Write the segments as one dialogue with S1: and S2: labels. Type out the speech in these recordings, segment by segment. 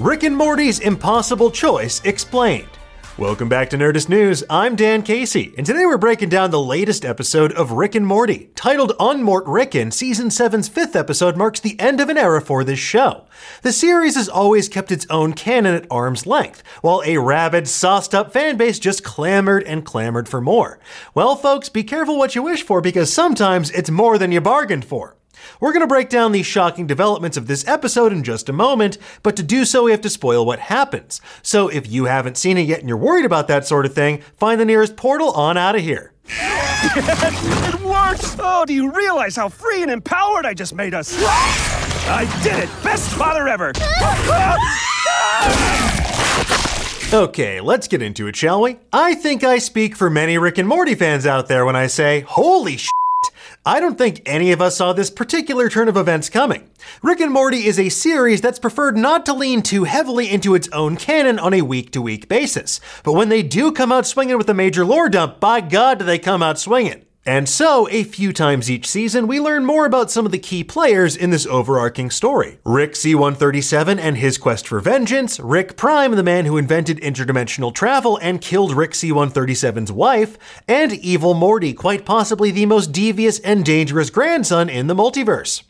S1: Rick and Morty's Impossible Choice Explained. Welcome back to Nerdist News. I'm Dan Casey, and today we're breaking down the latest episode of Rick and Morty. Titled Unmortricken, Season 7's fifth episode marks the end of an era for this show. The series has always kept its own canon at arm's length, while a rabid, sauced up fanbase just clamored and clamored for more. Well, folks, be careful what you wish for because sometimes it's more than you bargained for. We're going to break down the shocking developments of this episode in just a moment, but to do so, we have to spoil what happens. So if you haven't seen it yet and you're worried about that sort of thing, find the nearest portal on out of here.
S2: it works! Oh, do you realize how free and empowered I just made us? I did it! Best father ever!
S1: Okay, let's get into it, shall we? I think I speak for many Rick and Morty fans out there when I say, holy sh! I don't think any of us saw this particular turn of events coming. Rick and Morty is a series that's preferred not to lean too heavily into its own canon on a week to week basis. But when they do come out swinging with a major lore dump, by God do they come out swinging. And so, a few times each season, we learn more about some of the key players in this overarching story. Rick C-137 and his quest for vengeance, Rick Prime, the man who invented interdimensional travel and killed Rick C-137's wife, and Evil Morty, quite possibly the most devious and dangerous grandson in the multiverse.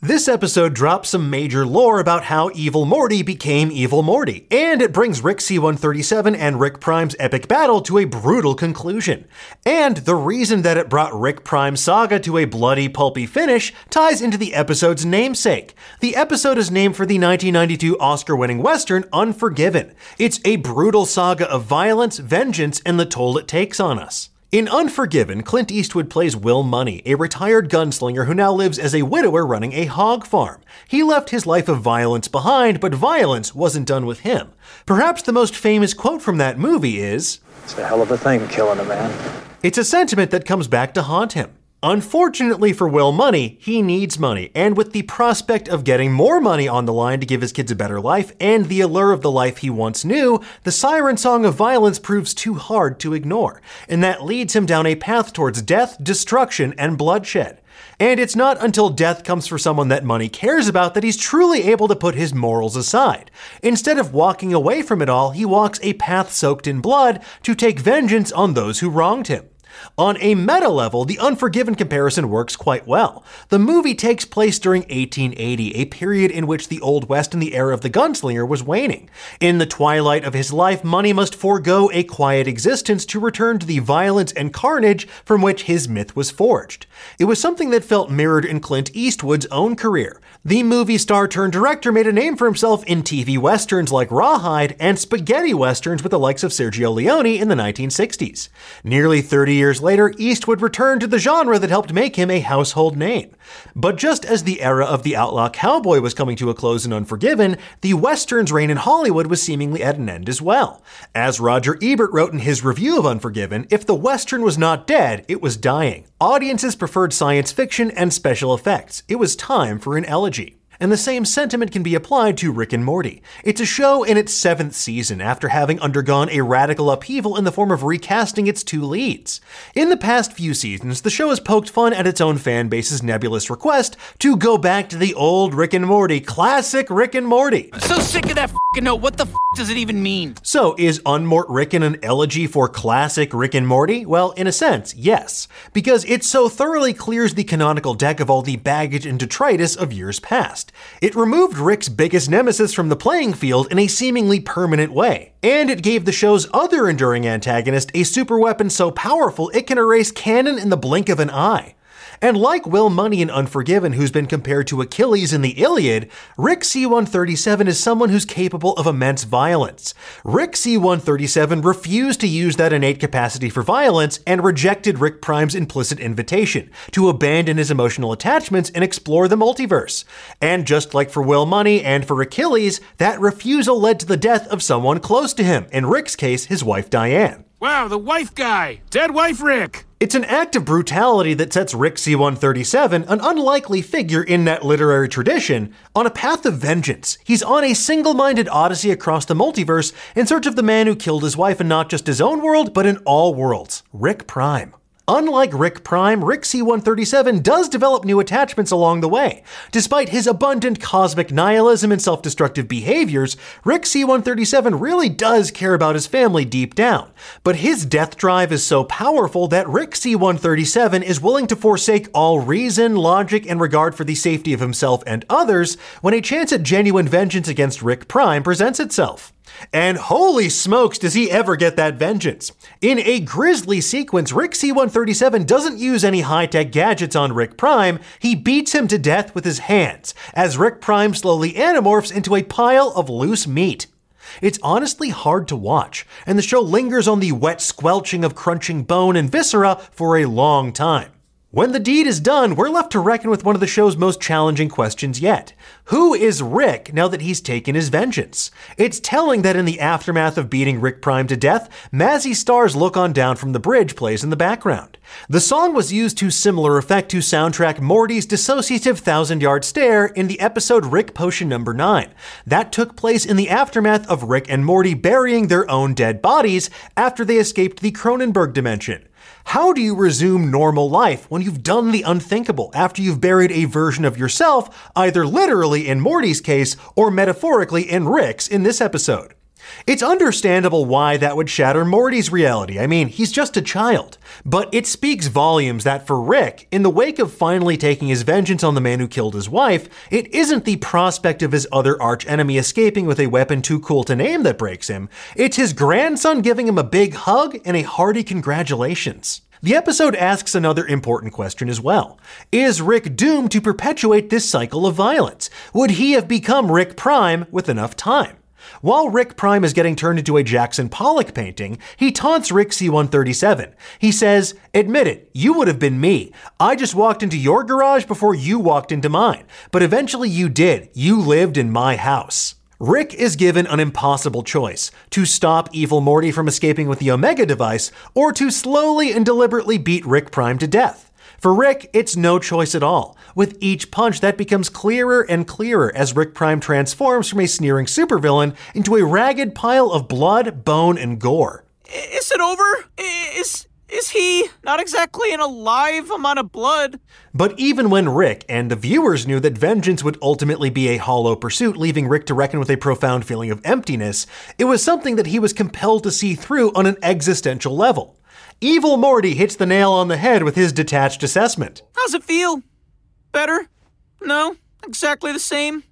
S1: This episode drops some major lore about how Evil Morty became Evil Morty, and it brings Rick C-137 and Rick Prime's epic battle to a brutal conclusion. And the reason that it brought Rick Prime's saga to a bloody, pulpy finish ties into the episode's namesake. The episode is named for the 1992 Oscar-winning western Unforgiven. It's a brutal saga of violence, vengeance, and the toll it takes on us. In Unforgiven, Clint Eastwood plays Will Munny, a retired gunslinger who now lives as a widower running a hog farm. He left his life of violence behind, but violence wasn't done with him. Perhaps the most famous quote from that movie is
S3: It's a hell of a thing killing a man.
S1: It's a sentiment that comes back to haunt him. Unfortunately for Will Munny, he needs money, and with the prospect of getting more money on the line to give his kids a better life and the allure of the life he once knew, the siren song of violence proves too hard to ignore, and that leads him down a path towards death, destruction, and bloodshed. And it's not until death comes for someone that Munny cares about that he's truly able to put his morals aside. Instead of walking away from it all, he walks a path soaked in blood to take vengeance on those who wronged him. On a meta level, the Unforgiven comparison works quite well. The movie takes place during 1880, a period in which the Old West and the era of the gunslinger was waning. In the twilight of his life, Munny must forego a quiet existence to return to the violence and carnage from which his myth was forged. It was something that felt mirrored in Clint Eastwood's own career. The movie star turned director made a name for himself in TV westerns like Rawhide and spaghetti westerns with the likes of Sergio Leone in the 1960s. Nearly 30 years years later, Eastwood returned to the genre that helped make him a household name. But just as the era of the outlaw cowboy was coming to a close in Unforgiven, the Western's reign in Hollywood was seemingly at an end as well. As Roger Ebert wrote in his review of Unforgiven, if the Western was not dead, it was dying. Audiences preferred science fiction and special effects. It was time for an elegy. And the same sentiment can be applied to Rick and Morty. It's a show in its seventh season after having undergone a radical upheaval in the form of recasting its two leads. In the past few seasons, the show has poked fun at its own fan base's nebulous request to go back to the old Rick and Morty, classic Rick and Morty.
S4: I'm so sick of that fing note. What the f does it even mean?
S1: So, is Unmortricken an elegy for classic Rick and Morty? Well, in a sense, yes, because it so thoroughly clears the canonical deck of all the baggage and detritus of years past. It removed Rick's biggest nemesis from the playing field in a seemingly permanent way, and it gave the show's other enduring antagonist a superweapon so powerful it can erase canon in the blink of an eye. And like Will Munny in Unforgiven, who's been compared to Achilles in the Iliad, Rick C-137 is someone who's capable of immense violence. Rick C-137 refused to use that innate capacity for violence and rejected Rick Prime's implicit invitation to abandon his emotional attachments and explore the multiverse. And just like for Will Munny and for Achilles, that refusal led to the death of someone close to him, in Rick's case, his wife Diane.
S2: Wow, the wife guy. Dead wife Rick.
S1: It's an act of brutality that sets Rick C-137, an unlikely figure in that literary tradition, on a path of vengeance. He's on a single-minded odyssey across the multiverse in search of the man who killed his wife in not just his own world, but in all worlds, Rick Prime. Unlike Rick Prime, Rick C-137 does develop new attachments along the way. Despite his abundant cosmic nihilism and self-destructive behaviors, Rick C-137 really does care about his family deep down. But his death drive is so powerful that Rick C-137 is willing to forsake all reason, logic, and regard for the safety of himself and others when a chance at genuine vengeance against Rick Prime presents itself. And holy smokes, does he ever get that vengeance! In a grisly sequence, Rick C-137 doesn't use any high-tech gadgets on Rick Prime, he beats him to death with his hands, as Rick Prime slowly anamorphs into a pile of loose meat. It's honestly hard to watch, and the show lingers on the wet squelching of crunching bone and viscera for a long time. When the deed is done, we're left to reckon with one of the show's most challenging questions yet. Who is Rick now that he's taken his vengeance? It's telling that in the aftermath of beating Rick Prime to death, Mazzy Star's Look On Down from the Bridge plays in the background. The song was used to similar effect to soundtrack Morty's dissociative thousand yard stare in the episode Rick Potion number 9. That took place in the aftermath of Rick and Morty burying their own dead bodies after they escaped the Cronenberg dimension. How do you resume normal life when you've done the unthinkable after you've buried a version of yourself, either literally in Morty's case or metaphorically in Rick's in this episode? It's understandable why that would shatter Morty's reality. I mean, he's just a child. But it speaks volumes that for Rick, in the wake of finally taking his vengeance on the man who killed his wife, it isn't the prospect of his other archenemy escaping with a weapon too cool to name that breaks him. It's his grandson giving him a big hug and a hearty congratulations. The episode asks another important question as well. Is Rick doomed to perpetuate this cycle of violence? Would he have become Rick Prime with enough time? While Rick Prime is getting turned into a Jackson Pollock painting, he taunts Rick C-137. He says, Admit it, you would have been me. I just walked into your garage before you walked into mine. But eventually you did. You lived in my house. Rick is given an impossible choice to stop evil Morty from escaping with the Omega device, or to slowly and deliberately beat Rick Prime to death. For Rick, it's no choice at all. With each punch, that becomes clearer and clearer as Rick Prime transforms from a sneering supervillain into a ragged pile of blood, bone, and gore.
S4: Is it over? Is is he not exactly an alive amount of blood?
S1: But even when Rick and the viewers knew that vengeance would ultimately be a hollow pursuit, leaving Rick to reckon with a profound feeling of emptiness, it was something that he was compelled to see through on an existential level. Evil Morty hits the nail on the head with his detached assessment.
S4: How's it feel? Better? No? Exactly the same?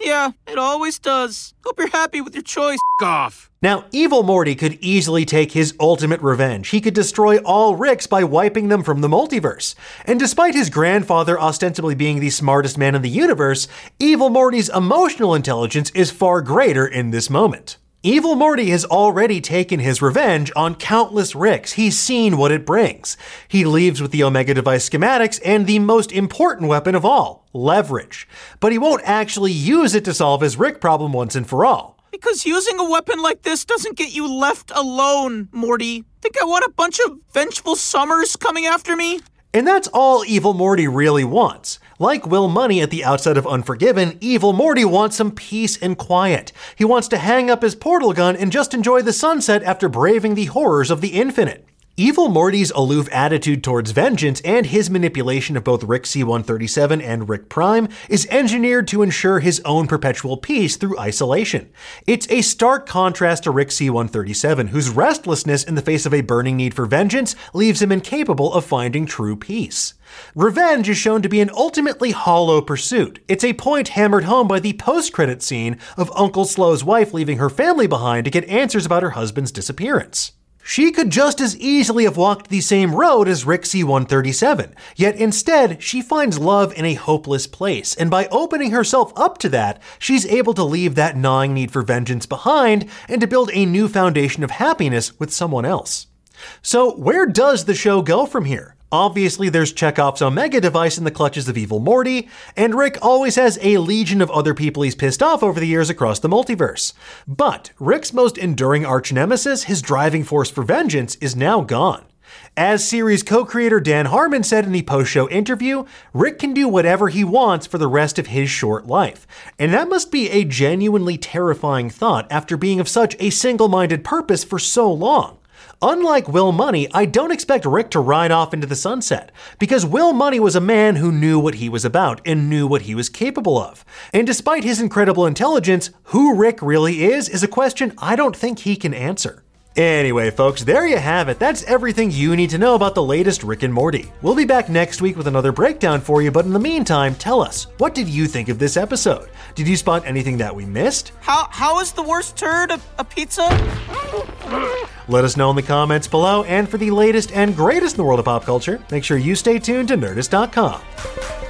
S4: Yeah, it always does. Hope you're happy with your choice.
S2: Off.
S1: Now, Evil Morty could easily take his ultimate revenge. He could destroy all Ricks by wiping them from the multiverse. And despite his grandfather ostensibly being the smartest man in the universe, Evil Morty's emotional intelligence is far greater in this moment. Evil Morty has already taken his revenge on countless Ricks. He's seen what it brings. He leaves with the Omega device schematics and the most important weapon of all, leverage. But he won't actually use it to solve his Rick problem once and for all.
S4: Because using a weapon like this doesn't get you left alone, Morty. Think I want a bunch of vengeful summers coming after me?
S1: And that's all Evil Morty really wants. Like Will Munny at the outset of Unforgiven, Evil Morty wants some peace and quiet. He wants to hang up his portal gun and just enjoy the sunset after braving the horrors of the infinite. Evil Morty's aloof attitude towards vengeance and his manipulation of both Rick C-137 and Rick Prime is engineered to ensure his own perpetual peace through isolation. It's a stark contrast to Rick C-137, whose restlessness in the face of a burning need for vengeance leaves him incapable of finding true peace. Revenge is shown to be an ultimately hollow pursuit. It's a point hammered home by the post-credit scene of Uncle Slow's wife leaving her family behind to get answers about her husband's disappearance. She could just as easily have walked the same road as Rick C-137, yet instead, she finds love in a hopeless place, and by opening herself up to that, she's able to leave that gnawing need for vengeance behind and to build a new foundation of happiness with someone else. So, where does the show go from here? Obviously, there's Chekhov's Omega device in the clutches of evil Morty, and Rick always has a legion of other people he's pissed off over the years across the multiverse. But Rick's most enduring arch nemesis, his driving force for vengeance, is now gone. As series co creator Dan Harmon said in the post show interview, Rick can do whatever he wants for the rest of his short life. And that must be a genuinely terrifying thought after being of such a single minded purpose for so long. Unlike Will Munny, I don't expect Rick to ride off into the sunset, because Will Munny was a man who knew what he was about and knew what he was capable of. And despite his incredible intelligence, who Rick really is is a question I don't think he can answer. Anyway, folks, there you have it. That's everything you need to know about the latest Rick and Morty. We'll be back next week with another breakdown for you, but in the meantime, tell us, what did you think of this episode? Did you spot anything that we missed?
S4: How how is the worst turd a, a pizza?
S1: Let us know in the comments below, and for the latest and greatest in the world of pop culture, make sure you stay tuned to Nerdist.com.